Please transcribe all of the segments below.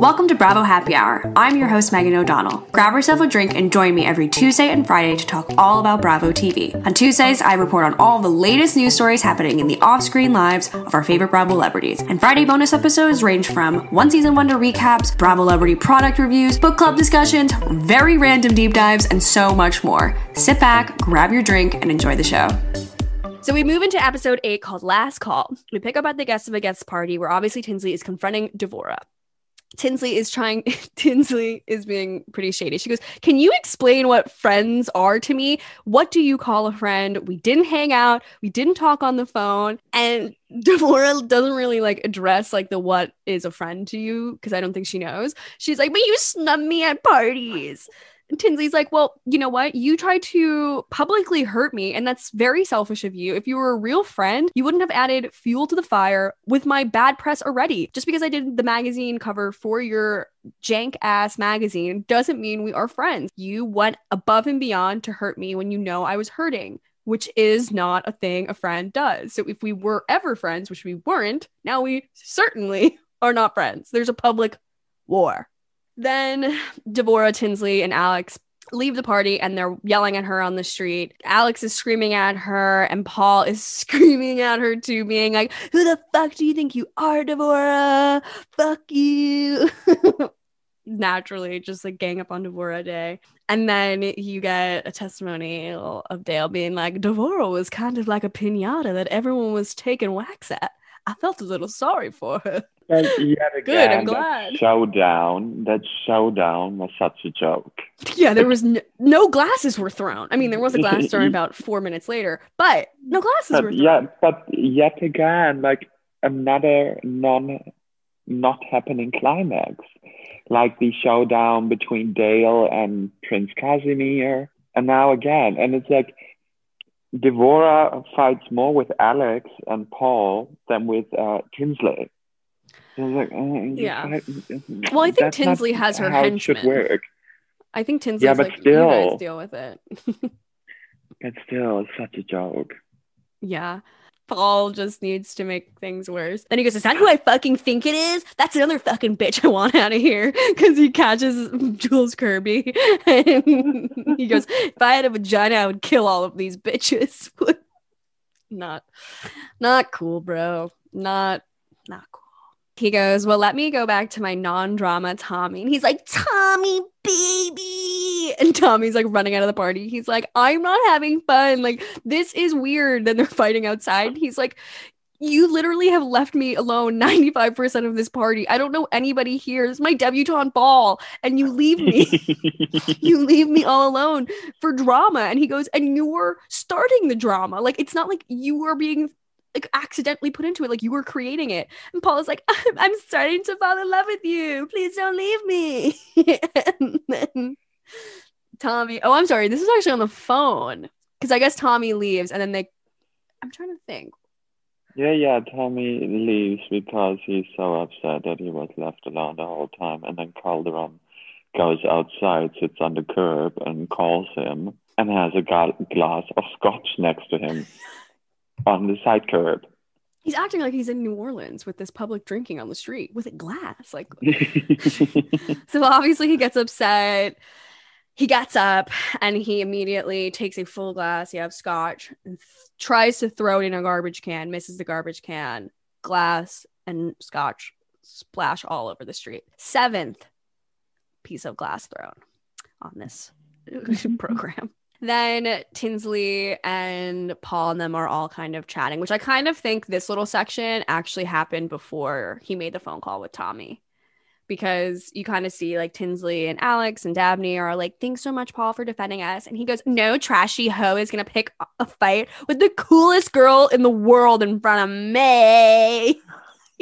Welcome to Bravo Happy Hour. I'm your host, Megan O'Donnell. Grab yourself a drink and join me every Tuesday and Friday to talk all about Bravo TV. On Tuesdays, I report on all the latest news stories happening in the off screen lives of our favorite Bravo celebrities. And Friday bonus episodes range from one season wonder recaps, Bravo celebrity product reviews, book club discussions, very random deep dives, and so much more. Sit back, grab your drink, and enjoy the show. So we move into episode eight called Last Call. We pick up at the guest of a guest party where obviously Tinsley is confronting Devorah. Tinsley is trying, Tinsley is being pretty shady. She goes, Can you explain what friends are to me? What do you call a friend? We didn't hang out, we didn't talk on the phone. And Devorah doesn't really like address like the what is a friend to you because I don't think she knows. She's like, But you snub me at parties. Tinsley's like, well, you know what? You tried to publicly hurt me, and that's very selfish of you. If you were a real friend, you wouldn't have added fuel to the fire with my bad press already. Just because I did the magazine cover for your jank ass magazine doesn't mean we are friends. You went above and beyond to hurt me when you know I was hurting. Which is not a thing a friend does. So, if we were ever friends, which we weren't, now we certainly are not friends. There's a public war. Then Devorah, Tinsley, and Alex leave the party and they're yelling at her on the street. Alex is screaming at her, and Paul is screaming at her too, being like, Who the fuck do you think you are, Devorah? Fuck you. Naturally, just like gang up on Devorah Day. And then you get a testimonial of Dale being like, Devorah was kind of like a pinata that everyone was taking whacks at. I felt a little sorry for her. And yet again, Good, I'm that glad. showdown, that showdown was such a joke. Yeah, there was no, no glasses were thrown. I mean, there was a glass thrown about four minutes later, but no glasses were thrown. yeah, but yet again, like another non, not happening climax, like the showdown between Dale and Prince Casimir, and now again, and it's like Devorah fights more with Alex and Paul than with uh, Tinsley. So like, uh, Yeah. fight- Well, I think that's Tinsley has her how it should henchmen. work. I think Tinsley's Yeah, but like, you guys still. deal with it. But still, it's such a joke. yeah. Paul just needs to make things worse. Then he goes, Is that who I fucking think it is? That's another fucking bitch I want out of here. Because he catches Jules Kirby. And he goes, If I had a vagina, I would kill all of these bitches. not, not cool, bro. Not, not cool. He goes, Well, let me go back to my non drama Tommy. And he's like, Tommy, baby. And Tommy's like running out of the party. He's like, I'm not having fun. Like, this is weird. Then they're fighting outside. He's like, You literally have left me alone 95% of this party. I don't know anybody here. This is my debutante ball. And you leave me. you leave me all alone for drama. And he goes, And you're starting the drama. Like, it's not like you are being like accidentally put into it like you were creating it and paul is like i'm, I'm starting to fall in love with you please don't leave me and then tommy oh i'm sorry this is actually on the phone because i guess tommy leaves and then they i'm trying to think Yeah, yeah, Tommy leaves because he's so upset that he was left alone the whole time. And then Calderon goes outside, sits on the curb, and calls him and has a ga- glass of scotch next to him on the side curb. He's acting like he's in New Orleans with this public drinking on the street with a glass. Like, so obviously he gets upset. He gets up and he immediately takes a full glass, you have scotch, and th- tries to throw it in a garbage can, misses the garbage can, glass and scotch splash all over the street. Seventh piece of glass thrown on this program. Then Tinsley and Paul and them are all kind of chatting, which I kind of think this little section actually happened before he made the phone call with Tommy. Because you kind of see like Tinsley and Alex and Dabney are like, thanks so much, Paul, for defending us. And he goes, no trashy hoe is going to pick a fight with the coolest girl in the world in front of me.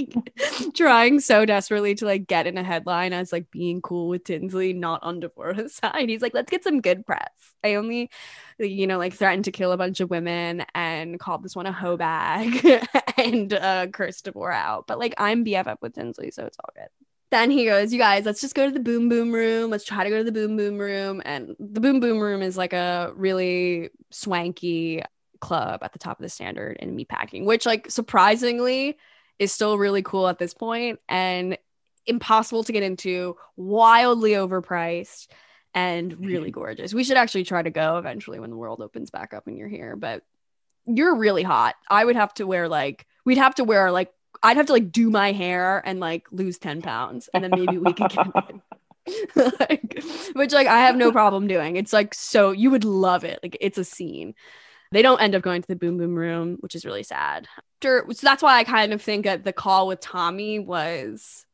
trying so desperately to like get in a headline as like being cool with Tinsley, not on Devorah's side. He's like, let's get some good press. I only, you know, like threatened to kill a bunch of women and called this one a hoe bag and uh, cursed Devorah out. But like, I'm BFF with Tinsley, so it's all good. Then he goes, You guys, let's just go to the boom boom room. Let's try to go to the boom boom room. And the boom boom room is like a really swanky club at the top of the standard in meatpacking, which, like, surprisingly, is still really cool at this point and impossible to get into, wildly overpriced, and really gorgeous. We should actually try to go eventually when the world opens back up and you're here. But you're really hot. I would have to wear like we'd have to wear like I'd have to like do my hair and like lose 10 pounds and then maybe we could get like, which like I have no problem doing. It's like so you would love it. Like it's a scene. They don't end up going to the boom boom room, which is really sad. After, So that's why I kind of think that the call with Tommy was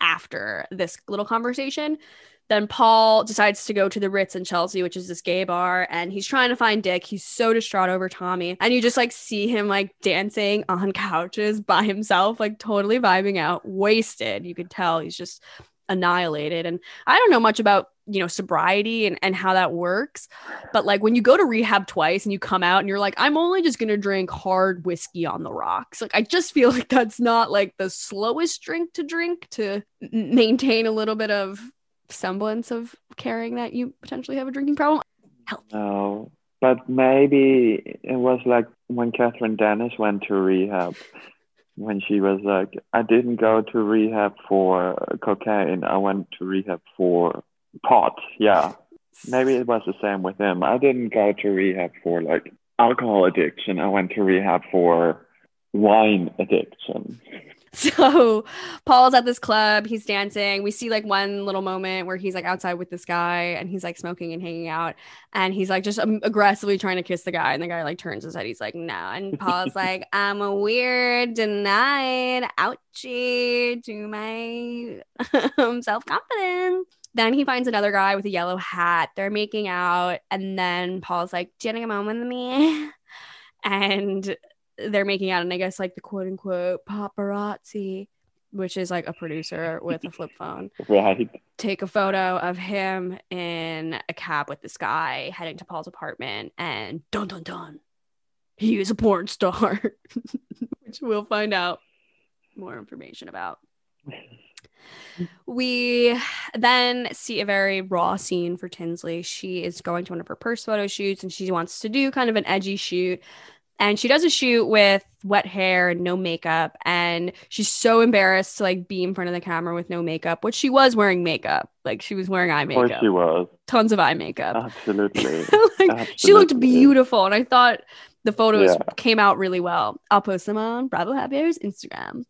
after this little conversation. Then Paul decides to go to the Ritz in Chelsea, which is this gay bar, and he's trying to find Dick. He's so distraught over Tommy. And you just like see him like dancing on couches by himself, like totally vibing out, wasted. You could tell he's just annihilated. And I don't know much about, you know, sobriety and, and how that works. But like when you go to rehab twice and you come out and you're like, I'm only just going to drink hard whiskey on the rocks. Like I just feel like that's not like the slowest drink to drink to maintain a little bit of semblance of caring that you potentially have a drinking problem. Help. No, but maybe it was like when Kathryn Dennis went to rehab when she was like, I didn't go to rehab for cocaine. I went to rehab for pot. Yeah. Maybe it was the same with him. I didn't go to rehab for like alcohol addiction. I went to rehab for wine addiction. So Paul's at this club, he's dancing. We see like one little moment where he's like outside with this guy and he's like smoking and hanging out. And he's like just um, aggressively trying to kiss the guy. And the guy like turns his head. He's like, no. And Paul's like, I'm a weird, denied, ouchie to my self confidence. Then he finds another guy with a yellow hat. They're making out. And then Paul's like, Do you want a moment with me? And they're making out, and I guess like the quote unquote paparazzi, which is like a producer with a flip phone, right? Take a photo of him in a cab with this guy heading to Paul's apartment, and dun dun dun, he is a porn star, which we'll find out more information about. we then see a very raw scene for Tinsley. She is going to one of her purse photo shoots and she wants to do kind of an edgy shoot and she does a shoot with wet hair and no makeup. And she's so embarrassed to like be in front of the camera with no makeup which she was wearing makeup. Like she was wearing eye makeup of course she was. Tons of eye makeup. Absolutely, like, absolutely. she looked beautiful. And i thought the photos yeah. came out really well. I'll post them on bravo happy hours instagram.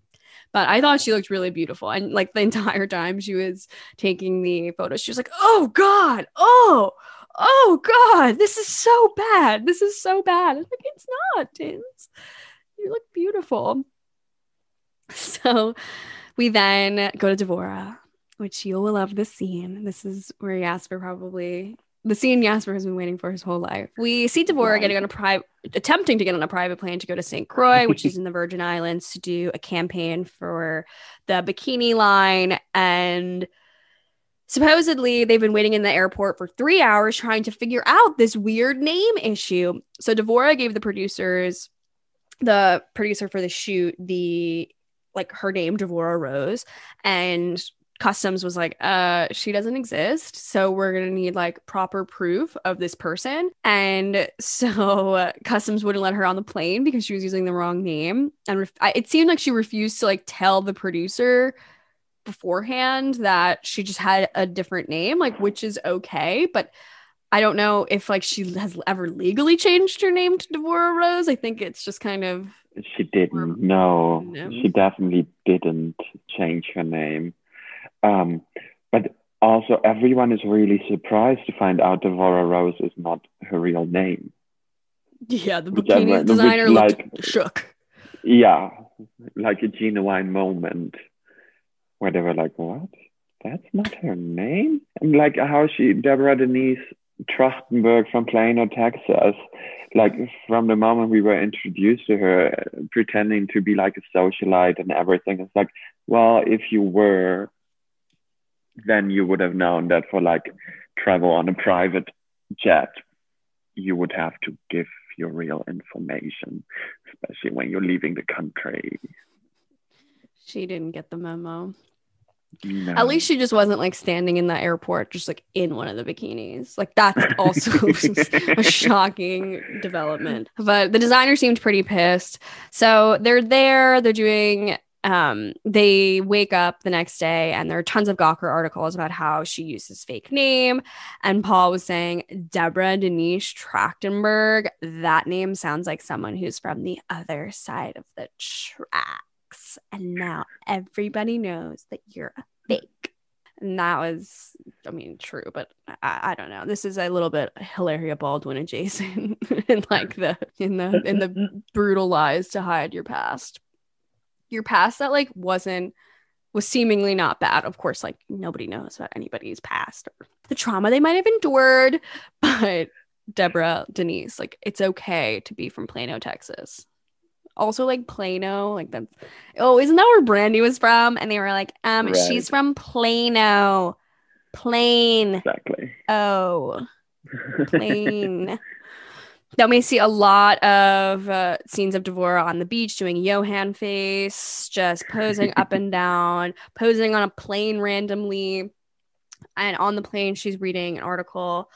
But I thought she looked really beautiful. And like the entire time she was taking the photos, she was like, oh God, oh, oh god this is so bad this is so bad like it's not tins you look beautiful so we then go to Devorah, which you will love this scene. This is where Jasper probably the scene Jasper has been waiting for his whole life. We see Devorah getting on a private, attempting to get on a private plane to go to St. Croix, which is in the Virgin Islands, to do a campaign for the bikini line. And Supposedly, they've been waiting in the airport for three hours trying to figure out this weird name issue. So, Devorah gave the producers, the producer for the shoot, the like her name, Devorah Rose, and customs was like, uh, she doesn't exist. So we're to need like proper proof of this person. And so uh, customs wouldn't let her on the plane because she was using the wrong name. And ref- I, it seemed like she refused to like tell the producer beforehand that she just had a different name, like, which is okay. But I don't know if like she has ever legally changed her name to Devorah Rose. I think it's just kind of. She didn't. No, no. she definitely didn't change her name. Um, but also, everyone is really surprised to find out Devorah Rose is not her real name. Yeah, the bikini designer looked like, shook. Yeah, like a genuine moment where they were like, "What? That's not her name." And like how she Deborah Denise Trachtenberg from Plano, Texas. Like from the moment we were introduced to her, pretending to be like a socialite and everything. It's like, well, if you were, then you would have known that for like travel on a private jet, you would have to give your real information, especially when you're leaving the country. She didn't get the memo. No. At least she just wasn't like standing in the airport, just like in one of the bikinis. Like that's also a shocking development. But the designer seemed pretty pissed. So they're there, they're doing um, they wake up the next day and there are tons of Gawker articles about how she uses fake name. And Paul was saying, Deborah Denise Trachtenberg, that name sounds like someone who's from the other side of the tracks. And now everybody knows that you're a fake. And that was, I mean, true, but I, I don't know. This is a little bit Hilaria Baldwin adjacent in like the in the in the brutal lies to hide your past your past that like wasn't was seemingly not bad. Of course, like nobody knows about anybody's past or the trauma they might have endured, but Deborah Denise, like it's okay to be from Plano, Texas. Also, like Plano, like that's oh, isn't that where Brandy was from? And they were like, um, right. she's from Plano. Plain. Exactly. Oh, plain. Then we see a lot of uh, scenes of Devorah on the beach doing Johan face, just posing up and down, posing on a plane randomly. And on the plane, she's reading an article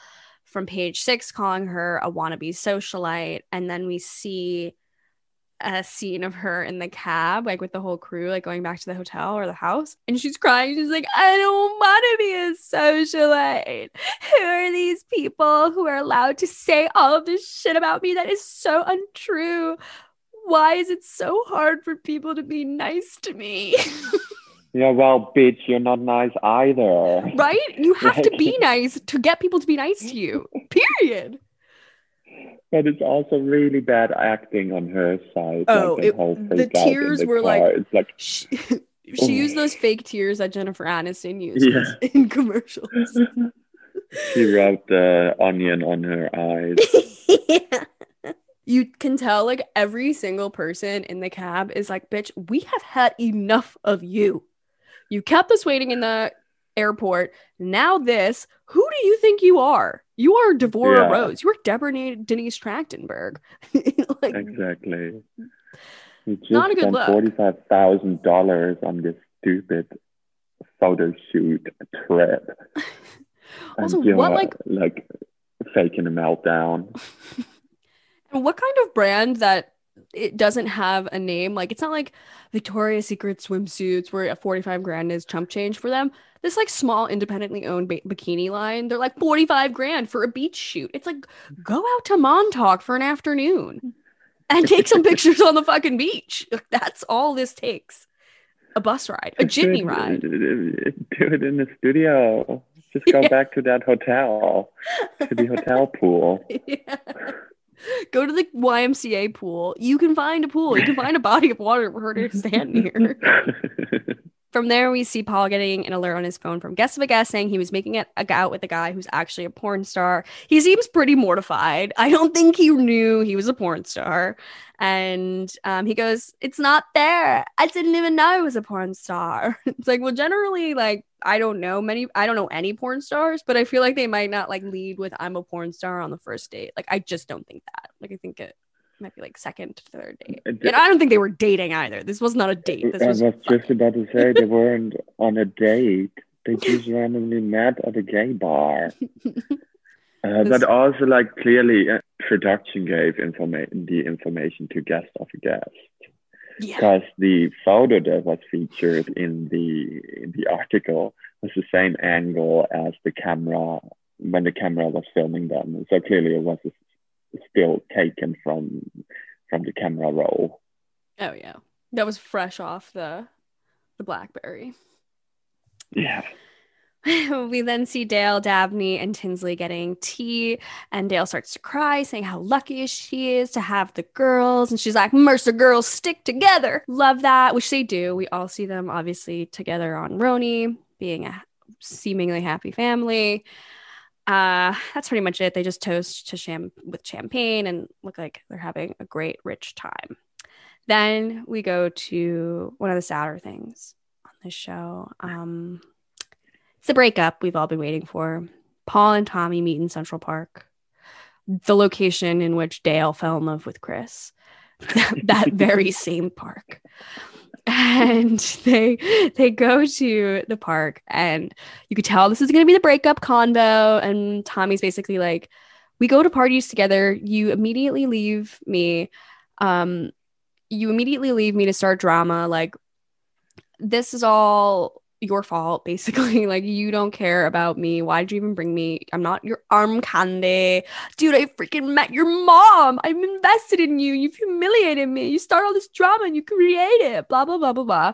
from page six calling her a wannabe socialite. And then we see a scene of her in the cab, like with the whole crew, like going back to the hotel or the house. And she's crying. She's like, I don't want to be a socialite. Who are these people who are allowed to say all of this shit about me that is so untrue? Why is it so hard for people to be nice to me? yeah, well, bitch, you're not nice either. Right? You have to be nice to get people to be nice to you. Period but it's also really bad acting on her side. Oh, like, it, the tears the were like, it's like she, she used those oh. fake tears that Jennifer Aniston used yeah. in commercials. she rubbed the onion on her eyes. yeah. You can tell like every single person in the cab is like, bitch, we have had enough of you. You kept us waiting in the airport. Now this, who do you think you are? You are Devorah yeah. Rose. You are Deborah Denise Trachtenberg. like, exactly. You just not a good look. Forty-five thousand dollars on this stupid photo shoot trip. also, what like like faking a meltdown? and what kind of brand that it doesn't have a name? Like it's not like Victoria's Secret swimsuits where a forty-five grand is chump change for them. This like small independently owned ba- bikini line they're like 45 grand for a beach shoot it's like go out to montauk for an afternoon and take some pictures on the fucking beach. That's all this takes. A bus ride a jitney ride. Do it in the studio. Just go yeah. back to that hotel to the hotel pool. Yeah. Go to the YMCA pool. You can find a pool. You can find a body of water for her to stand near. From there, we see Paul getting an alert on his phone from guest of a guest saying he was making it out with a guy who's actually a porn star. He seems pretty mortified. I don't think he knew he was a porn star. And um, he goes, It's not there. I didn't even know I was a porn star. it's like, well, generally, like, I don't know many, I don't know any porn stars, but I feel like they might not like lead with I'm a porn star on the first date. Like, I just don't think that. Like, I think it might be like second, third date. Uh, And I don't think they were dating either. This was not a date. This I was was just about to say they weren't on a date. They just randomly met at a gay bar. Uh, but also, like clearly, uh, production gave information the information to guest of a guest yeah. because the photo that was featured in the in the article was the same angle as the camera when the camera was filming them. So clearly, it was still taken from from the camera roll. Oh yeah. That was fresh off the the Blackberry. Yeah. we then see Dale, Dabney, and Tinsley getting tea, and Dale starts to cry, saying how lucky she is to have the girls. And she's like, Mercer girls stick together. Love that, which they do. We all see them obviously together on Roni, being a seemingly happy family. Uh, that's pretty much it. They just toast to sham with champagne and look like they're having a great, rich time. Then we go to one of the sadder things on this show. Um, it's the breakup we've all been waiting for. Paul and Tommy meet in Central Park, the location in which Dale fell in love with Chris, that very same park. And they they go to the park, and you could tell this is going to be the breakup convo. And Tommy's basically like, "We go to parties together. You immediately leave me. Um, you immediately leave me to start drama. Like, this is all your fault, basically. like, you don't care about me. Why did you even bring me? I'm not your arm candy. Dude, I freaking met your mom. I'm invested in you. You've humiliated me. You start all this drama and you create it. Blah, blah, blah, blah, blah.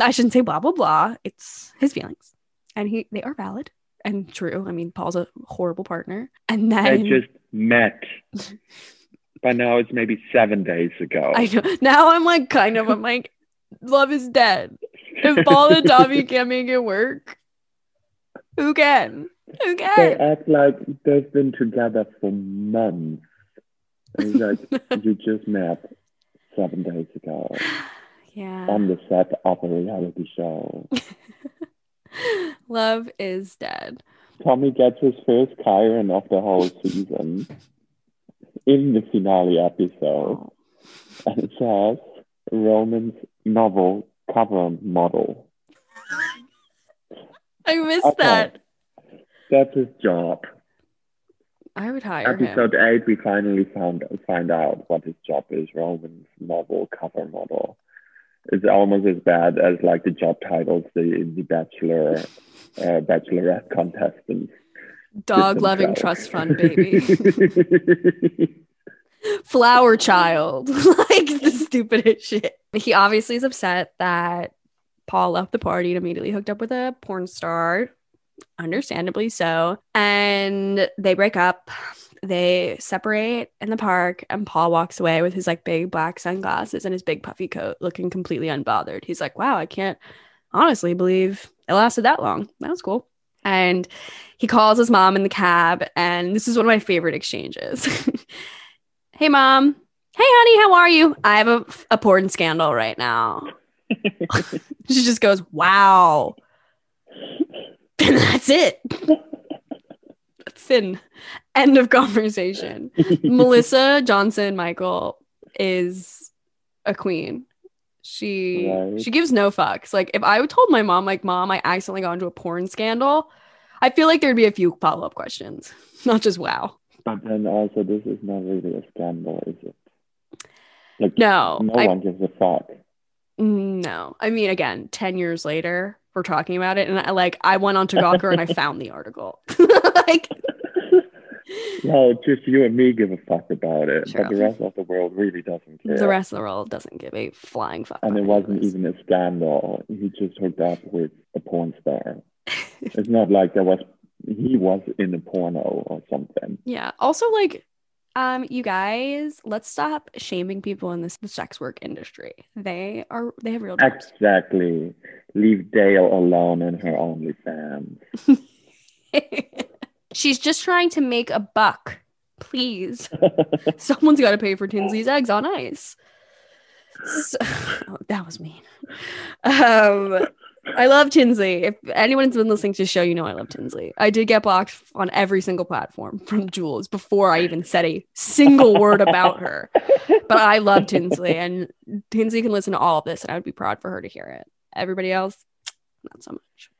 I shouldn't say blah, blah, blah. It's his feelings. And he they are valid and true. I mean, Paul's a horrible partner. And then just met. By now, it's maybe seven days ago. I know now I'm like kind of I'm like, love is dead. If Paul and Tommy can't make it work, who can? Who can? they act like they've been together for months. And like you just met seven days ago Yeah. on the set of a reality show. Love is dead. Tommy gets his first chyron of the whole season in the finale episode, oh. and it says Roman's novel cover model. I missed Okay. that. That's his job. I would hire him. Episode eight, we finally found find out what his job is. Roman's novel cover model. It's almost as bad as like the job titles the the Bachelor, uh, Bachelorette contestants. Dog loving trust fund baby. Flower child. like the stupidest shit. He obviously is upset that Paul left the party and immediately hooked up with a porn star. Understandably so. And they break up. They separate in the park, and Paul walks away with his like big black sunglasses and his big puffy coat, looking completely unbothered. He's like, wow, I can't honestly believe it lasted that long. That was cool. And he calls his mom in the cab, and this is one of my favorite exchanges. hey, mom. Hey, honey, how are you? I have a, a porn scandal right now. she just goes, wow. And that's it. Thin. End of conversation. Melissa Johnson Michael is a queen. She Right. she gives no fucks. Like if I told my mom, like, mom, I accidentally got into a porn scandal, I feel like there'd be a few follow-up questions. Not just wow. But then also, this is not really a scandal, is it? Like, No, no I- one gives a fuck. No. I mean, again, 10 years later, we're talking about it. And I like I went on to Gawker and I found the article. like No, just you and me give a fuck about it, True. but the rest of the world really doesn't care. the rest of the world doesn't give a flying fuck. and it wasn't even a scandal. He just hooked up with a porn star. it's not like there was he was in a porno or something. Yeah. Also, like, um, you guys, let's stop shaming people in this the sex work industry. They are they have real jobs. Exactly. Leave Dale alone and her OnlyFans. She's just trying to make a buck. Please. Someone's got to pay for Tinsley's eggs on ice. So, oh, that was mean. Um, I love Tinsley. If anyone's been listening to the show, you know I love Tinsley. I did get blocked on every single platform from Jules before I even said a single word about her. But I love Tinsley, and Tinsley can listen to all of this, and I would be proud for her to hear it. Everybody else, not so much.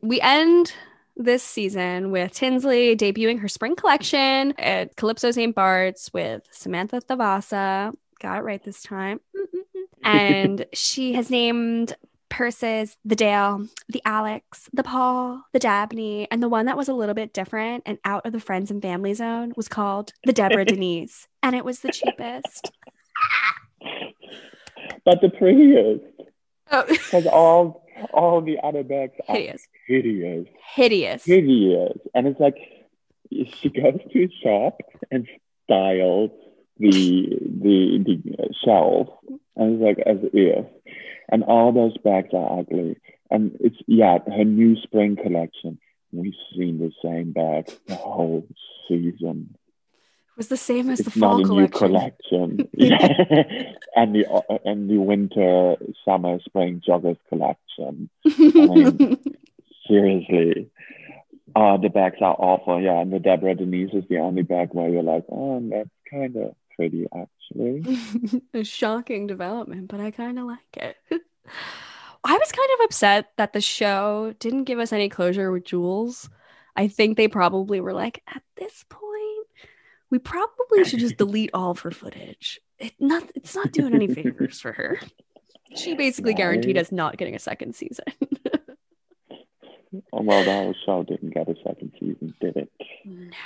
We end this season with Tinsley debuting her spring collection at Calypso St. Bart's with Samantha Thavasa. Got it right this time. and she has named purses the Dale, the Alex, the Paul, the Dabney, and the one that was a little bit different and out of the friends and family zone was called the Deborah Denise. And it was the cheapest. But the prettiest. Oh, Because all all the other bags are Hideous. hideous. hideous. Hideous. And it's like she goes to a shop and styles the the the shelf. And it's like as if. And all those bags are ugly. And it's yeah, her new spring collection. We've seen the same bag the whole season. It was the same as the It's not fall collection. collection. yeah. and the uh, and the winter, summer, spring joggers collection. mean- Seriously. Uh, the bags are awful. Yeah, and the Deborah Denise is the only bag where you're like, oh, that's kind of pretty actually. a shocking development, but I kind of like it. I was kind of upset that the show didn't give us any closure with Jules. I think they probably were like, at this point, we probably should just delete all of her footage. It not, it's not doing any favors for her. She basically guaranteed us not getting a second season. Oh, well, the whole show didn't get a second season, did it? No.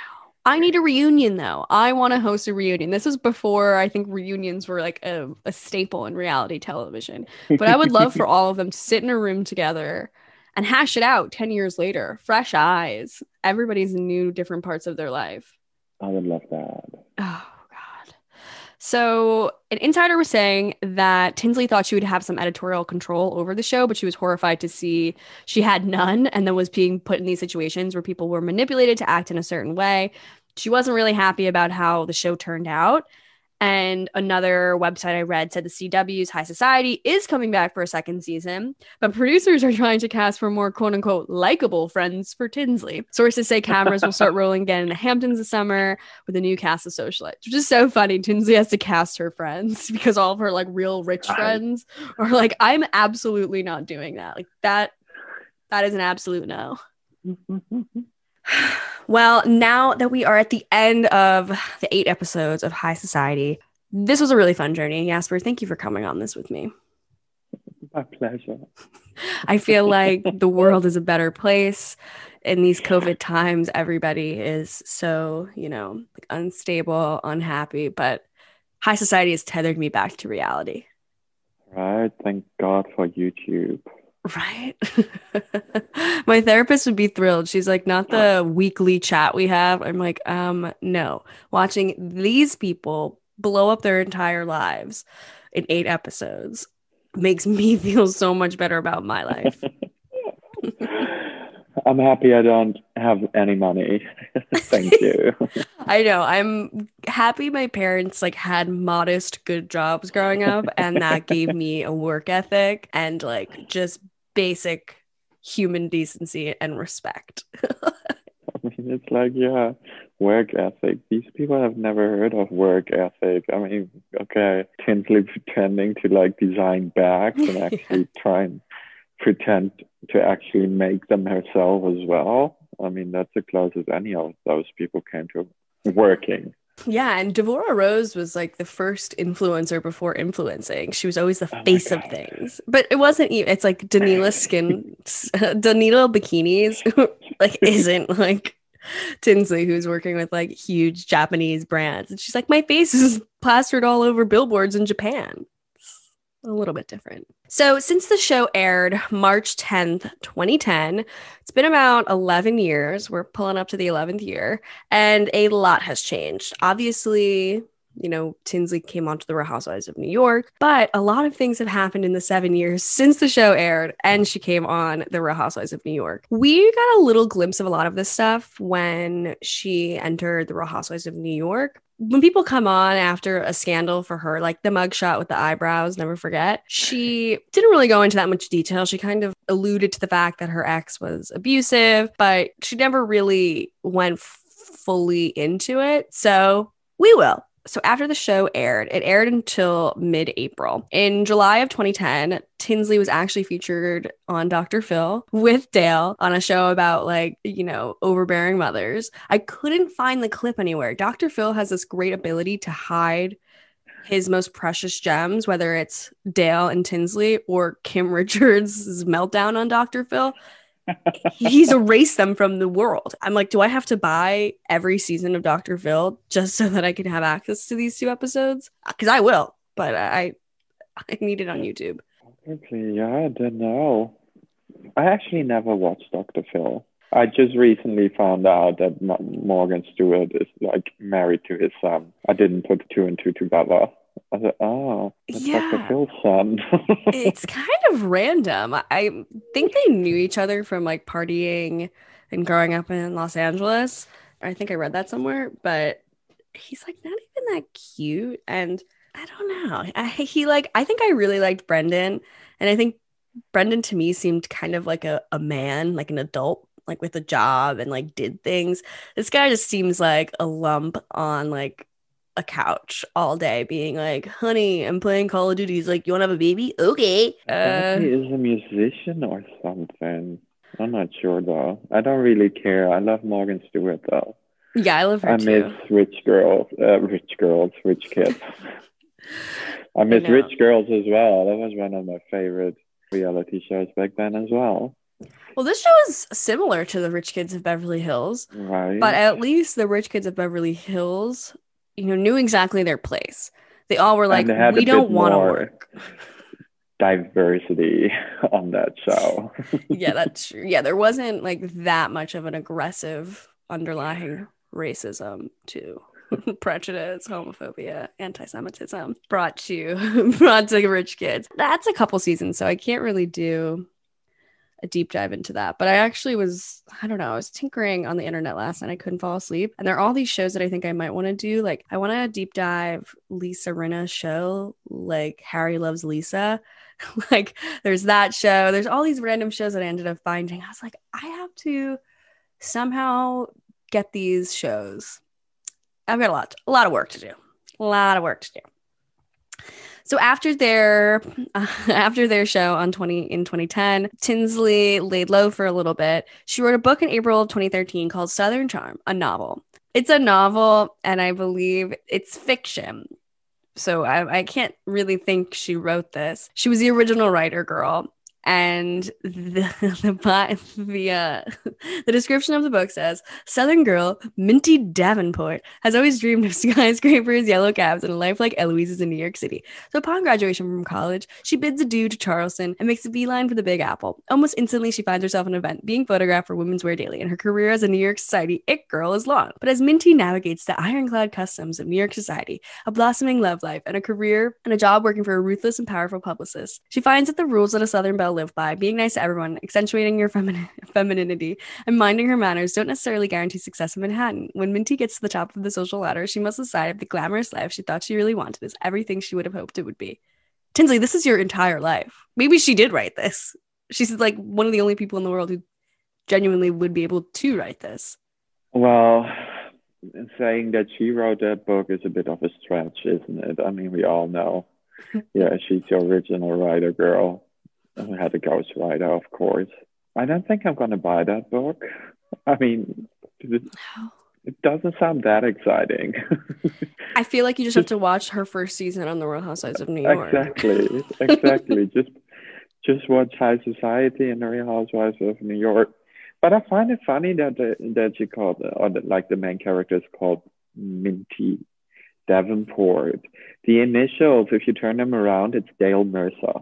I need a reunion though. I want to host a reunion. This was before I think reunions were like a, a staple in reality television. But I would love for all of them to sit in a room together and hash it out 10 years later. Fresh eyes. Everybody's new, different parts of their life. I would love that. Oh. So, an insider was saying that Tinsley thought she would have some editorial control over the show, but she was horrified to see she had none and then was being put in these situations where people were manipulated to act in a certain way. She wasn't really happy about how the show turned out. And another website I read said the CW's High Society is coming back for a second season, but producers are trying to cast for more quote unquote likable friends for Tinsley. Sources say cameras will start rolling again in the Hamptons this summer with a new cast of socialites, which is so funny. Tinsley has to cast her friends because all of her like real rich friends are like, I'm absolutely not doing that. Like that, that is an absolute no. Well, now that we are at the end of the eight episodes of High Society, this was a really fun journey. Jasper, thank you for coming on this with me. My pleasure. I feel like the world is a better place in these COVID times. Everybody is so, you know, like unstable, unhappy, but High Society has tethered me back to reality. Right. Thank God for YouTube. Right. My therapist would be thrilled. She's like, not the weekly chat we have. I'm like, um, no. Watching these people blow up their entire lives in eight episodes makes me feel so much better about my life. I'm happy I don't have any money. Thank you. I know. I'm happy my parents like had modest good jobs growing up and that gave me a work ethic and like just basic human decency and respect. I mean, it's like, yeah, work ethic. These people have never heard of work ethic. I mean, okay, Tinsley pretending to like design bags and actually try and pretend to actually make them herself as well. I mean, that's the closest any of those people came to working. Yeah, and Devorah Rose was like the first influencer before influencing. She was always the Oh face of things. But it wasn't even it's like Danila skin Danila bikinis like isn't like Tinsley who's working with like huge Japanese brands. And she's like, My face is plastered all over billboards in Japan. A little bit different. So, since the show aired March 10th, 2010, it's been about 11 years. We're pulling up to the 11th year and a lot has changed. Obviously, you know, Tinsley came onto the Real Housewives of New York, but a lot of things have happened in the seven years since the show aired and she came on the Real Housewives of New York. We got a little glimpse of a lot of this stuff when she entered the Real Housewives of New York, when people come on after a scandal for her, like the mugshot with the eyebrows, never forget, she didn't really go into that much detail. She kind of alluded to the fact that her ex was abusive, but she never really went f- fully into it. So we will so after the show aired, it aired until mid April. In July of 2010, Tinsley was actually featured on Dr. Phil with Dale on a show about like, you know, overbearing mothers. I couldn't find the clip anywhere. Dr. Phil has this great ability to hide his most precious gems, whether it's Dale and Tinsley or Kim Richards' meltdown on Dr. Phil he's erased them from the world. I'm like, do I have to buy every season of Dr. Phil just so that I can have access to these two episodes? Uh, because I will, but I I need it on YouTube. Okay, yeah, I don't know. I actually never watched Dr. Phil. I just recently found out that Morgan Stewart is like married to his son. I didn't put two and two together. I said, oh, that's yeah. Dr. Phil's son. it's kind of random. I think they knew each other from like partying and growing up in Los Angeles. I think I read that somewhere, but he's like not even that cute. And I don't know. I, he like, I think I really liked Brendan. And I think Brendan to me seemed kind of like a, a man, like an adult, like with a job and like did things. This guy just seems like a lump on like a couch all day being like, honey, I'm playing Call of Duty. He's like, you want to have a baby? Okay. Uh, he is a musician or something. I'm not sure though. I don't really care. I love Morgan Stewart though. Yeah, I love her I too. miss rich girls, uh, rich girls, rich kids. I miss I rich girls as well. That was one of my favorite reality shows back then as well. Well, this show is similar to the Rich Kids of Beverly Hills, right? But at least the Rich Kids of Beverly Hills you know, knew exactly their place. They all were like, we don't want to work. Diversity on that show. yeah, that's true. Yeah, there wasn't like that much of an aggressive underlying racism to prejudice, homophobia, anti-Semitism brought to brought to rich kids. That's a couple seasons, so I can't really do a deep dive into that. But I actually was, I don't know, I was tinkering on the internet last night. I couldn't fall asleep. And there are all these shows that I think I might want to do. Like, I want to deep dive Lisa Rinna's show, like Harry Loves Lisa. like, there's that show. There's all these random shows that I ended up finding. I was like, I have to somehow get these shows. I've got a lot, a lot of work to do. A lot of work to do. So after their uh, after their show on 20 in 2010, Tinsley laid low for a little bit. She wrote a book in April of 2013 called Southern Charm, a novel. It's a novel, and I believe it's fiction. So I, I can't really think she wrote this. She was the original writer girl, and the the the, uh, the description of the book says southern girl minty davenport has always dreamed of skyscrapers yellow cabs and a life like eloise's in new york city. So upon graduation from college she bids adieu to charleston and makes a beeline for the big apple. Almost instantly she finds herself in an event being photographed for women's wear daily and her career as a new york society it girl is long. But as minty navigates the ironclad customs of new york society a blossoming love life and a career and a job working for a ruthless and powerful publicist she finds that the rules that a southern belle live by, being nice to everyone, accentuating your femin- femininity, and minding her manners don't necessarily guarantee success in Manhattan. When Minty gets to the top of the social ladder, she must decide if the glamorous life she thought she really wanted is everything she would have hoped it would be. Tinsley, this is your entire life. Maybe she did write this. She's like one of the only people in the world who genuinely would be able to write this. Well, saying that she wrote that book is a bit of a stretch, isn't it? I mean, we all know. yeah, she's the original writer girl who had a ghostwriter, of course. I don't think I'm going to buy that book. I mean, it, it doesn't sound that exciting. I feel like you just have to watch her first season on The Real Housewives of New York. Exactly, exactly. just just watch High Society and The Real Housewives of New York. But I find it funny that the, that she called, or the, like the main character is called Minty Davenport. The initials, if you turn them around, it's Dale Mercer.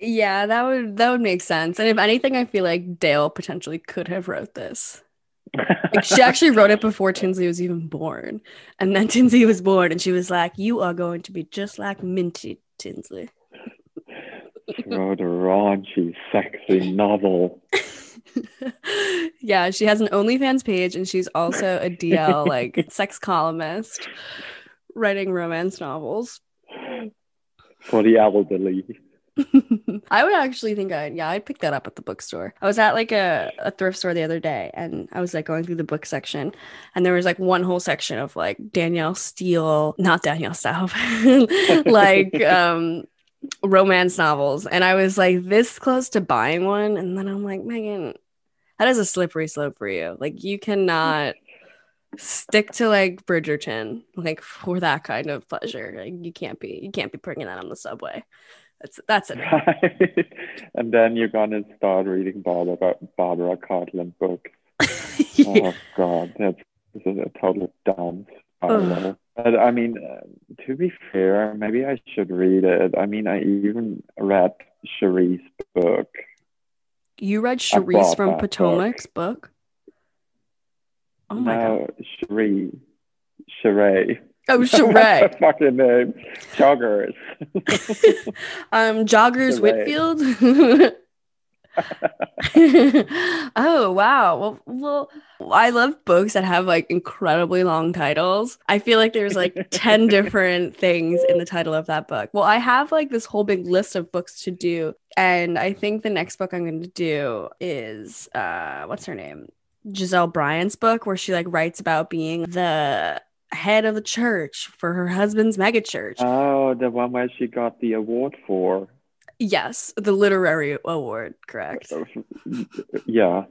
Yeah, that would that would make sense. And if anything, I feel like Dale potentially could have wrote this. Like she actually wrote it before Tinsley was even born. And then Tinsley was born and she was like, You are going to be just like Minty Tinsley. She wrote a raunchy, sexy novel. yeah, she has an OnlyFans page and she's also a DL like sex columnist writing romance novels. For the elderly. I would actually think I'd yeah, I'd pick that up at the bookstore. I was at like a, a thrift store the other day and I was like going through the book section and there was like one whole section of like Danielle Steel, not Danielle Staub, like um romance novels. And I was like this close to buying one. And then I'm like, Megan, that is a slippery slope for you. Like you cannot stick to like Bridgerton, like for that kind of pleasure. Like you can't be you can't be bringing that on the subway. That's that's it. and then you're gonna start reading Barbara Barbara Cartland book. oh God, that's a total spiral. But I mean, uh, to be fair, maybe I should read it. I mean, I even read Cherie's book. You read Cherise from Potomac's book. book? Oh my no, god. Cherie. Cherie. Oh, Sheree. fucking name. Joggers. um, Joggers Whitfield. oh wow. Well, well, I love books that have like incredibly long titles. I feel like there's like 10 different things in the title of that book. Well, I have like this whole big list of books to do. And I think the next book I'm going to do is uh what's her name? Gizelle Bryant's book where she like writes about being the head of the church for her husband's megachurch. Oh, the one where she got the award for. Yes, the literary award, correct. yeah.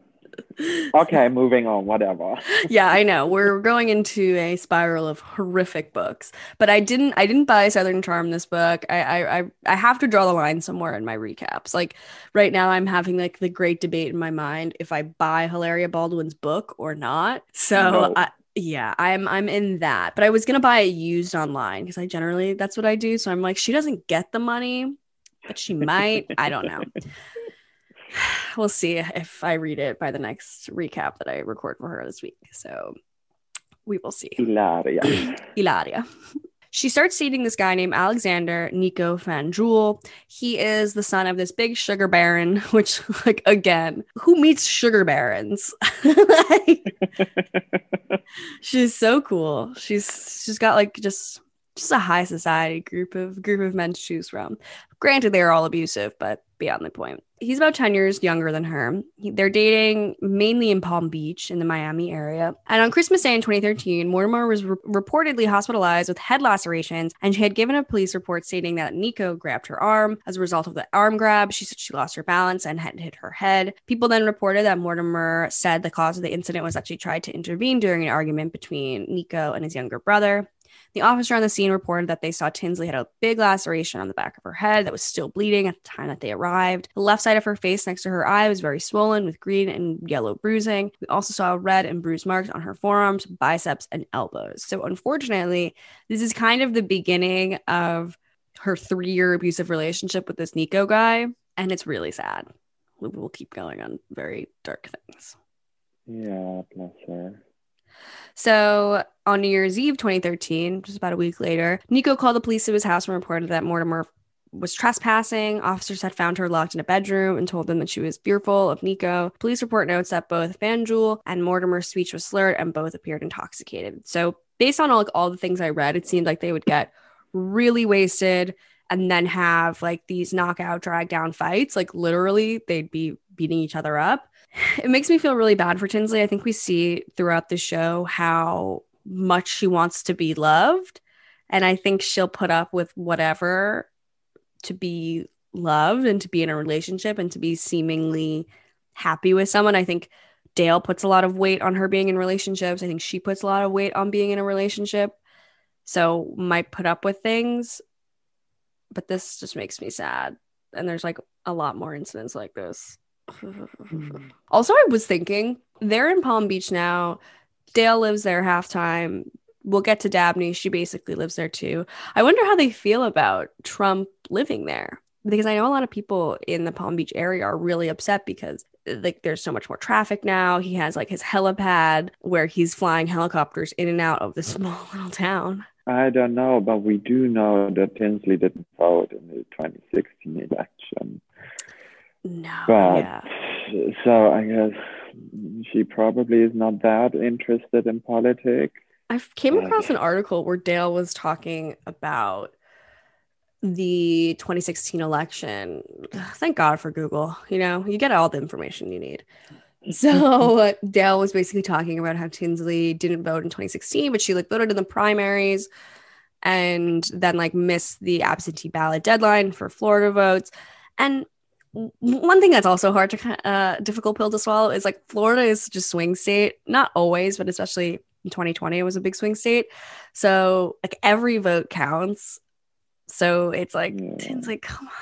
Okay, moving on, whatever. yeah, I know. We're going into a spiral of horrific books. But I didn't I didn't buy Southern Charm this book. I I I, I have to draw the line somewhere in my recaps. Like right now I'm having like the great debate in my mind if I buy Hilaria Baldwin's book or not. So no. I yeah, I'm I'm in that. But I was gonna buy it used online because I generally that's what I do. So I'm like, she doesn't get the money, but she might. I don't know. We'll see if I read it by the next recap that I record for her this week. So we will see. Hilaria. Hilaria. She starts dating this guy named Alexander Nico Fanjul. He is the son of this big sugar baron, which, like, again, who meets sugar barons? like, she's so cool. She's she's got like just just a high society group of group of men to choose from. Granted, they are all abusive, but beyond the point. He's about 10 years younger than her. He, they're dating mainly in Palm Beach in the Miami area. And on Christmas Day in 2013, Mortimer was re- reportedly hospitalized with head lacerations, and she had given a police report stating that Nico grabbed her arm. As a result of the arm grab, she said she lost her balance and had hit her head. People then reported that Mortimer said the cause of the incident was that she tried to intervene during an argument between Nico and his younger brother. The officer on the scene reported that they saw Tinsley had a big laceration on the back of her head that was still bleeding at the time that they arrived. The left side of her face next to her eye was very swollen with green and yellow bruising. We also saw red and bruised marks on her forearms, biceps, and elbows. So, unfortunately, this is kind of the beginning of her three year abusive relationship with this Nico guy. And it's really sad. We will keep going on very dark things. Yeah, bless her. So on New Year's Eve 2013, just about a week later, Nico called the police to his house and reported that Mortimer was trespassing. Officers had found her locked in a bedroom and told them that she was fearful of Nico. Police report notes that both Fanjul and Mortimer's speech was slurred and both appeared intoxicated. So, based on all, like, all the things I read, it seemed like they would get really wasted and then have like these knockout drag down fights. Like, literally, they'd be beating each other up. It makes me feel really bad for Tinsley. I think we see throughout the show how much she wants to be loved. And I think she'll put up with whatever to be loved and to be in a relationship and to be seemingly happy with someone. I think Dale puts a lot of weight on her being in relationships. I think she puts a lot of weight on being in a relationship. So might put up with things. But this just makes me sad. And there's like a lot more incidents like this. also, I was thinking they're in Palm Beach now. Dale lives there half time we'll get to Dabney. She basically lives there too. I wonder how they feel about Trump living there because I know a lot of people in the Palm Beach area are really upset because like there's so much more traffic now. He has like his helipad where he's flying helicopters in and out of the small little town. I don't know, but we do know that Tinsley didn't vote in the 2016 election. No, but yeah. so I guess she probably is not that interested in politics. I came across an article where Dale was talking about the 2016 election. Thank God for Google. You know, you get all the information you need. So Dale was basically talking about how Tinsley didn't vote in 2016, but she like voted in the primaries and then like missed the absentee ballot deadline for Florida votes. And one thing that's also hard to uh, difficult pill to swallow is like Florida is just swing state, not always, but especially in 2020 it was a big swing state. So like every vote counts. So it's like yeah. it's like come on.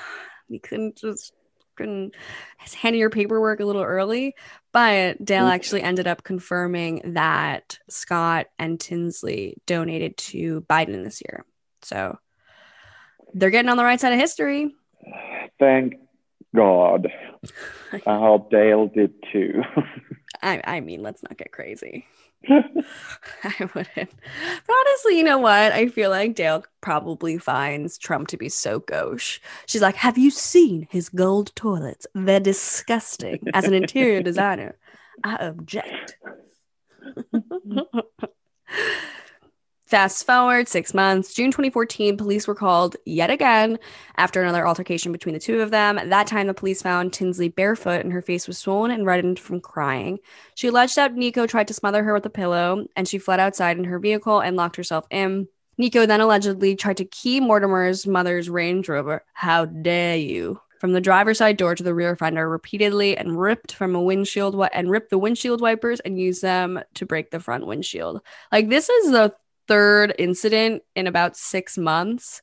You couldn't just couldn't hand your paperwork a little early. But dale mm. actually ended up confirming that scott and tinsley donated to biden this year. So they're getting on the right side of history. Thank god i hope dale did too I, I mean let's not get crazy I wouldn't. But honestly, you know what? I feel like Dale probably finds Trump to be so gauche. She's like, Have you seen his gold toilets? They're disgusting. As an interior designer, I object. Fast forward six months, June 2014, police were called yet again after another altercation between the two of them. That time, the police found Tinsley barefoot and her face was swollen and reddened from crying. She alleged that Nico tried to smother her with a pillow and she fled outside in her vehicle and locked herself in. Nico then allegedly tried to key Mortimer's mother's Range Rover. How dare you? From the driver's side door to the rear fender repeatedly and ripped from a windshield wi- and ripped the windshield wipers and used them to break the front windshield. Like this is the third incident in about six months.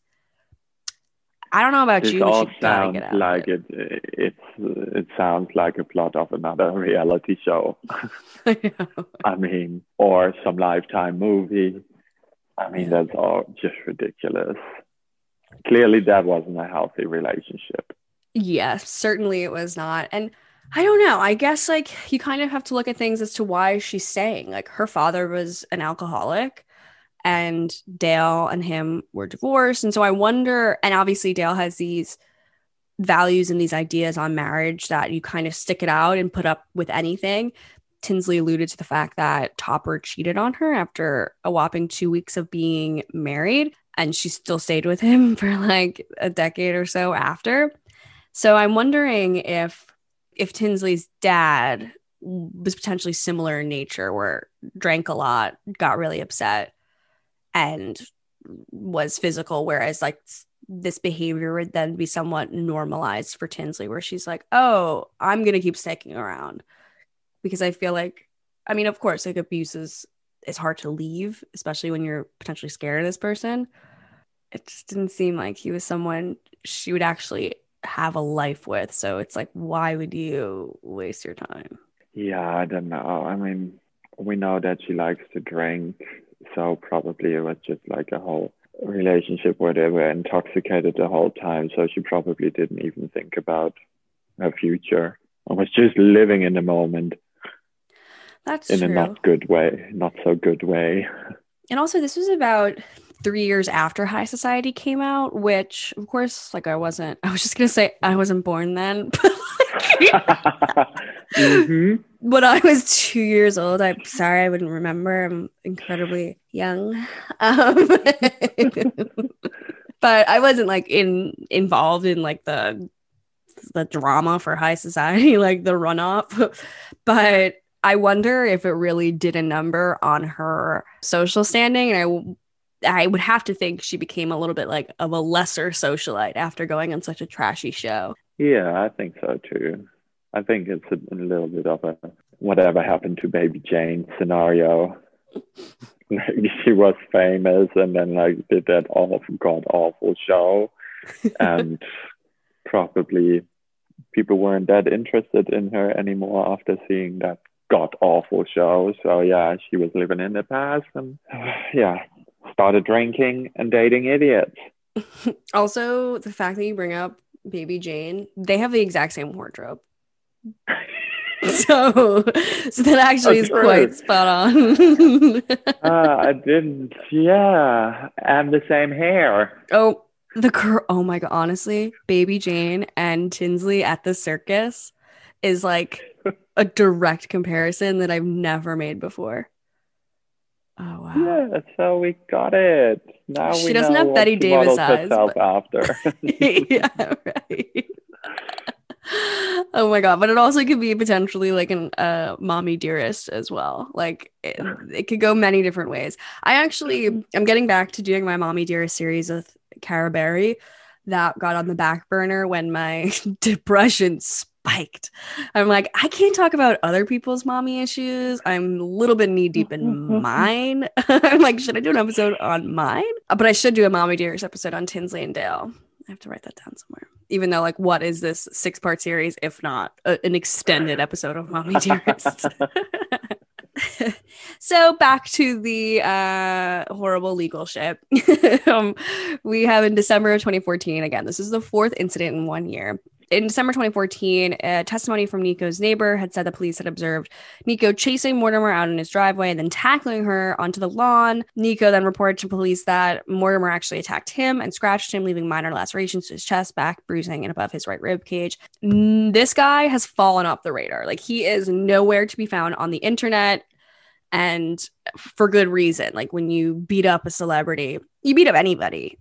I don't know about this you. all sounds like it. it. It it sounds like a plot of another reality show. I mean, or some Lifetime movie. I mean, that's all just ridiculous. Clearly, that wasn't a healthy relationship. Yes, certainly it was not. And I don't know. I guess like you kind of have to look at things as to why she's staying. Like her father was an alcoholic and Dale and him were divorced. And so I wonder, and obviously Dale has these values and these ideas on marriage that you kind of stick it out and put up with anything. Tinsley alluded to the fact that Topper cheated on her after a whopping two weeks of being married, and she still stayed with him for like a decade or so after. So I'm wondering if if Tinsley's dad was potentially similar in nature, where drank a lot, got really upset, and was physical whereas like this behavior would then be somewhat normalized for Tinsley where she's like oh I'm going to keep sticking around. Because I feel like I mean of course like abuse is it's hard to leave especially when you're potentially scared of this person. It just didn't seem like he was someone she would actually have a life with. So it's like why would you waste your time? Yeah I don't know. I mean we know that she likes to drink so probably it was just like a whole relationship where they were intoxicated the whole time. So she probably didn't even think about her future. I was just living in the moment. That's in true. a not good way, not so good way. And also, this was about three years after High Society came out, which of course, like I wasn't, I was just gonna say I wasn't born then. hmm when I was two years old, I'm sorry I wouldn't remember. I'm incredibly young. Um, but I wasn't like in involved in like the the drama for high society, like the runoff. but I wonder if it really did a number on her social standing. And I I would have to think she became a little bit like of a lesser socialite after going on such a trashy show. Yeah, I think so too. I think it's a, a little bit of a whatever happened to Baby Jane scenario. she was famous and then like did that awful god awful show and probably people weren't that interested in her anymore after seeing that god awful show. So yeah, she was living in the past and yeah, started drinking and dating idiots. Also, the fact that you bring up Baby Jane, they have the exact same wardrobe. so, so that actually Oh, is true. quite spot on. uh, I didn't. Yeah, and the same hair. oh, the cur- oh my god, honestly, Baby Jane and Tinsley at the circus is like a direct comparison that I've never made before. Oh wow. Yeah, so we got it. Now She doesn't have Bette Davis eyes, but- after. yeah, right. oh my god! But it also could be potentially like an uh, mommy dearest as well. Like it, it could go many different ways. I actually I'm getting back to doing my mommy dearest series with Cara Berry. That got on the back burner when my depression spiked. I'm like, I can't talk about other people's mommy issues. I'm a little bit knee deep in mine. I'm like, should I do an episode on mine? But I should do a mommy dearest episode on Tinsley and Dale. I have to write that down somewhere. Even though, like, what is this six part series if not a- an extended episode of Mommy Dearest? so back to the uh, horrible legal shit. um, we have in December of 2014. Again, this is the fourth incident in one year. In December 2014, a testimony from Nico's neighbor had said the police had observed Nico chasing Mortimer out in his driveway and then tackling her onto the lawn. Nico then reported to police that Mortimer actually attacked him and scratched him, leaving minor lacerations to his chest, back, bruising, and above his right rib cage. This guy has fallen off the radar. Like he is nowhere to be found on the internet and for good reason. Like when you beat up a celebrity, you beat up anybody,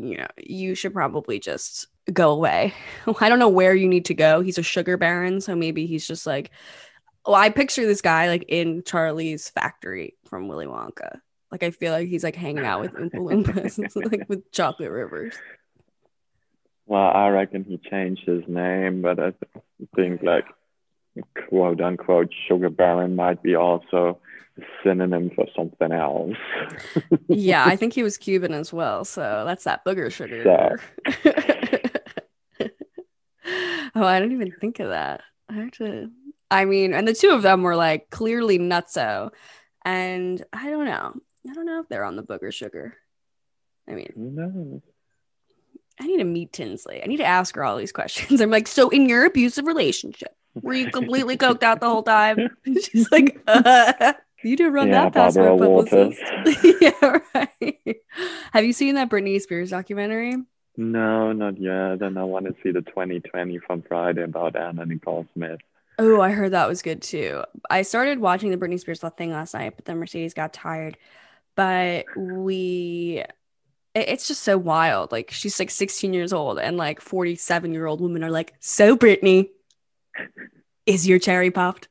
you know, you should probably just go away. I don't know where you need to go. He's a sugar baron, so maybe he's just like well, I picture this guy like in Charlie's factory from Willy Wonka. Like I feel like he's like hanging out with Oompa Loompas, like with chocolate rivers. well, I reckon he changed his name, but I think like quote unquote sugar baron might be also synonym for something else. yeah, I think he was Cuban as well. So that's that booger sugar. oh, I didn't even think of that. I have to. I mean, and the two of them were like clearly nutso, and I don't know. I don't know if they're on the booger sugar. I mean, knows? I need to meet Tinsley. I need to ask her all these questions. I'm like, so in your abusive relationship, were you completely coked out the whole time? She's like, uh, you didn't run Yeah, that my Barbara Walters. publicist. yeah, right. Have you seen that Britney Spears documentary? No, not yet. And I want to see the 2020 from Friday about Anna Nicole Smith. Oh, I heard that was good too. I started watching the Britney Spears thing last night, but then Mercedes got tired. But we, it- it's just so wild. Like she's like 16 years old, and like 47 year old women are like, "So Britney, is your cherry popped?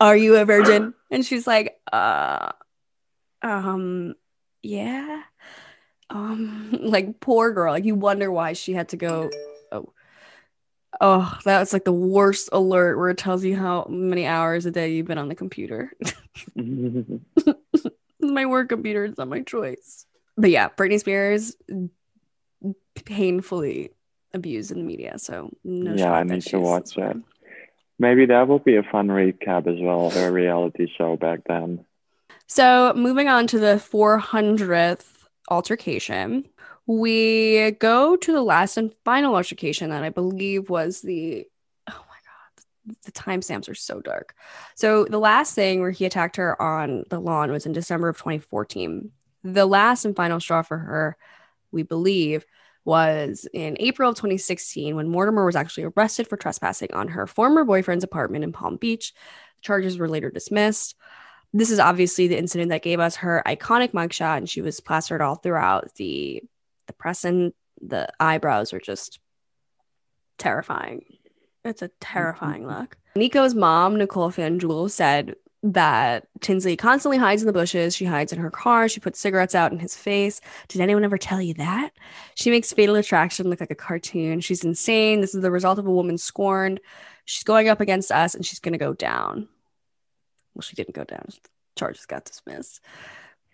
Are you a virgin?" And she's like, "Uh, um, yeah." Um, like poor girl. Like you wonder why she had to go. Oh, Oh, that's like the worst alert where it tells you how many hours a day you've been on the computer. my work computer is not my choice. But yeah, Britney Spears painfully abused in the media. So no Yeah, I that need to watch it. Maybe that would be a fun recap as well, her reality show back then. So moving on to the 400th altercation, we go to the last and final altercation that I believe was the oh my god, the timestamps are so dark. So the last thing where he attacked her on the lawn was in December of 2014. The last and final straw for her, we believe, was in April of 2016 when Mortimer was actually arrested for trespassing on her former boyfriend's apartment in Palm Beach. Charges were later dismissed. This is obviously the incident that gave us her iconic mugshot, and she was plastered all throughout the the press and the eyebrows are just terrifying. It's a mm-hmm. terrifying look. Nico's mom, Nicole Fanjul, said that Tinsley constantly hides in the bushes. She hides in her car. She puts cigarettes out in his face. Did anyone ever tell you that? She makes Fatal Attraction look like a cartoon. She's insane. This is the result of a woman scorned. She's going up against us and she's going to go down. Well, she didn't go down. Charges got dismissed.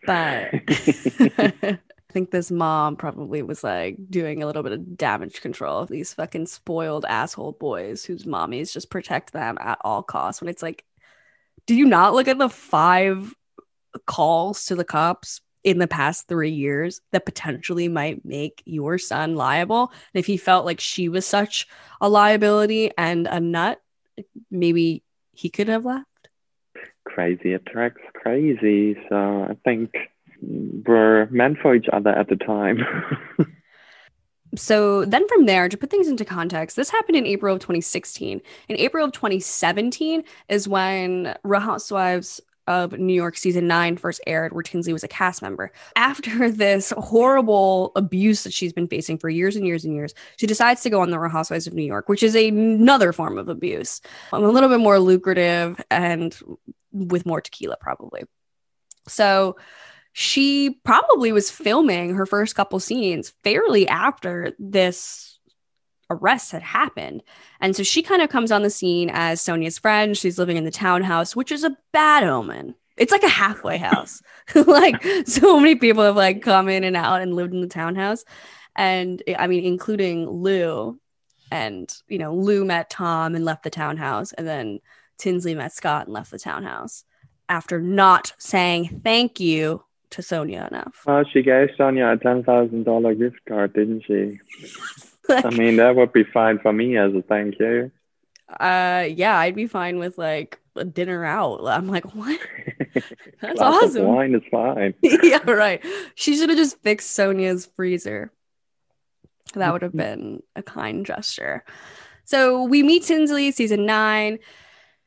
But I think this mom probably was like doing a little bit of damage control of these fucking spoiled asshole boys whose mommies just protect them at all costs when it's like do you not look at the five calls to the cops in the past three years that potentially might make your son liable? And if he felt like she was such a liability and a nut, maybe he could have left. Crazy attracts crazy. So I think we're meant for each other at the time. so then from there, to put things into context, this happened in April of 2016. In April of 2017 is when Real Housewives of New York season nine first aired, where Tinsley was a cast member. After this horrible abuse that she's been facing for years and years and years, she decides to go on the Real Housewives of New York, which is another form of abuse, a little bit more lucrative and with more tequila, probably. So she probably was filming her first couple scenes fairly after this arrest had happened. And so she kind of comes on the scene as Sonja's friend. She's living in the townhouse, which is a bad omen. It's like a halfway house. like so many people have like come in and out and lived in the townhouse. And I mean, including Lou. And, you know, Lou met Tom and left the townhouse. And then Tinsley met Scott and left the townhouse after not saying thank you to Sonja enough. Well, she gave Sonja a ten thousand dollar gift card, didn't she? I mean, that would be fine for me as a thank you. Uh, yeah, I'd be fine with like a dinner out. I'm like, what? That's awesome. wine is fine. yeah, right. She should have just fixed Sonja's freezer. That would have been a kind gesture. So we meet Tinsley season nine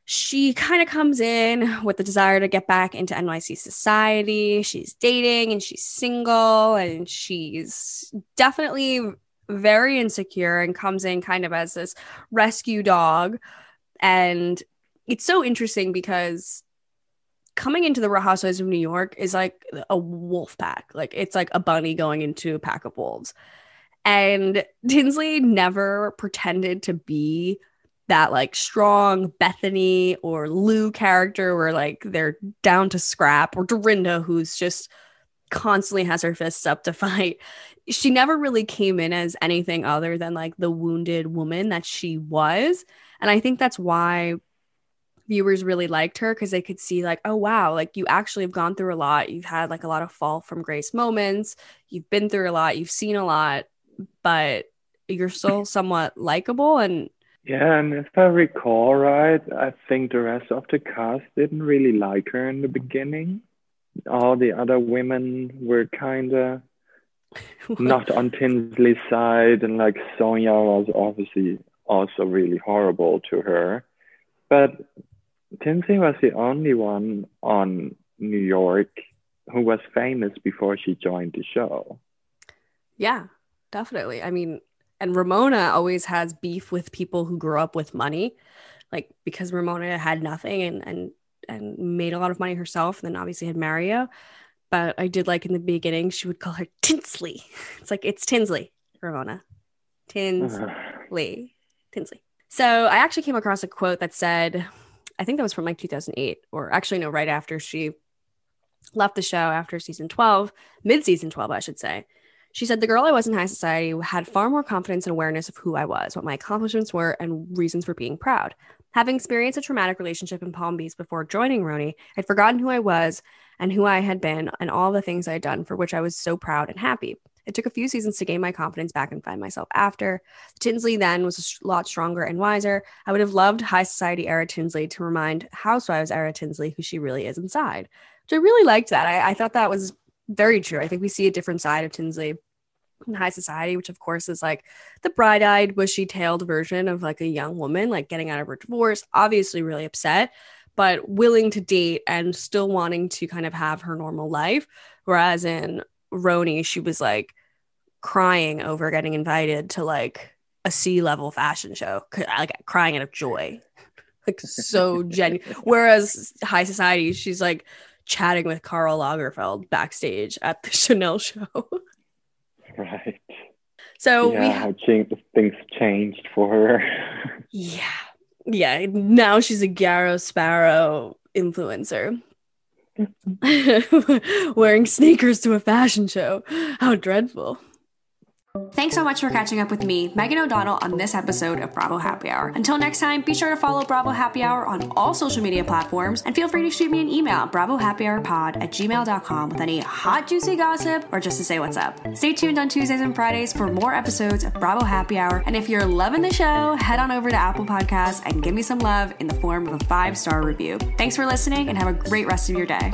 she kind of comes in with the desire to get back into NYC society. She's dating and she's single and she's definitely very insecure and comes in kind of as this rescue dog. And it's so interesting because coming into the Real Housewives of New York is like a wolf pack. Like it's like a bunny going into a pack of wolves. And Tinsley never pretended to be that like strong Bethany or Lou character where like they're down to scrap or Dorinda who's just constantly has her fists up to fight. She never really came in as anything other than like the wounded woman that she was. And I think that's why viewers really liked her because they could see like oh wow like you actually have gone through a lot you've had like a lot of fall from grace moments you've been through a lot you've seen a lot but you're still somewhat likable and yeah, and if I recall right, I think the rest of the cast didn't really like her in the beginning. All the other women were kind of not on Tinsley's side, and like Sonja was obviously also really horrible to her. But Tinsley was the only one on New York who was famous before she joined the show. Yeah, definitely. I mean, and Ramona always has beef with people who grew up with money, like because Ramona had nothing and and and made a lot of money herself. And then obviously had Mario, but I did like in the beginning she would call her Tinsley. It's like it's Tinsley, Ramona, Tinsley, Tinsley. So I actually came across a quote that said, I think that was from like 2008, or actually no, right after she left the show after season 12, mid season 12, I should say. She said, The girl I was in high society had far more confidence and awareness of who I was, what my accomplishments were, and reasons for being proud. Having experienced a traumatic relationship in Palm Beach before joining RHONY, I'd forgotten who I was and who I had been and all the things I had done for which I was so proud and happy. It took a few seasons to gain my confidence back and find myself after. Tinsley then was a lot stronger and wiser. I would have loved high society era Tinsley to remind Housewives era Tinsley who she really is inside. Which I really liked that. I, I thought that was very true. I think we see a different side of Tinsley in high society, which of course is like the bright-eyed, bushy-tailed version of like a young woman, like getting out of her divorce, obviously really upset, but willing to date and still wanting to kind of have her normal life. Whereas in RHONY, she was like crying over getting invited to like a C-level fashion show, like crying out of joy, like so genuine. Whereas high society, she's like chatting with Karl Lagerfeld backstage at the Chanel show. Right. So yeah, we how cha- things changed for her. yeah. Yeah. Now she's a Garrow Sparrow influencer. Hmm. Wearing sneakers to a fashion show. How dreadful. Thanks so much for catching up with me, Megan O'Donnell, on this episode of Bravo Happy Hour. Until next time, be sure to follow Bravo Happy Hour on all social media platforms and feel free to shoot me an email, bravohappyhourpod at gmail.com with any hot, juicy gossip or just to say what's up. Stay tuned on Tuesdays and Fridays for more episodes of Bravo Happy Hour. And if you're loving the show, head on over to Apple Podcasts and give me some love in the form of a five star review. Thanks for listening and have a great rest of your day.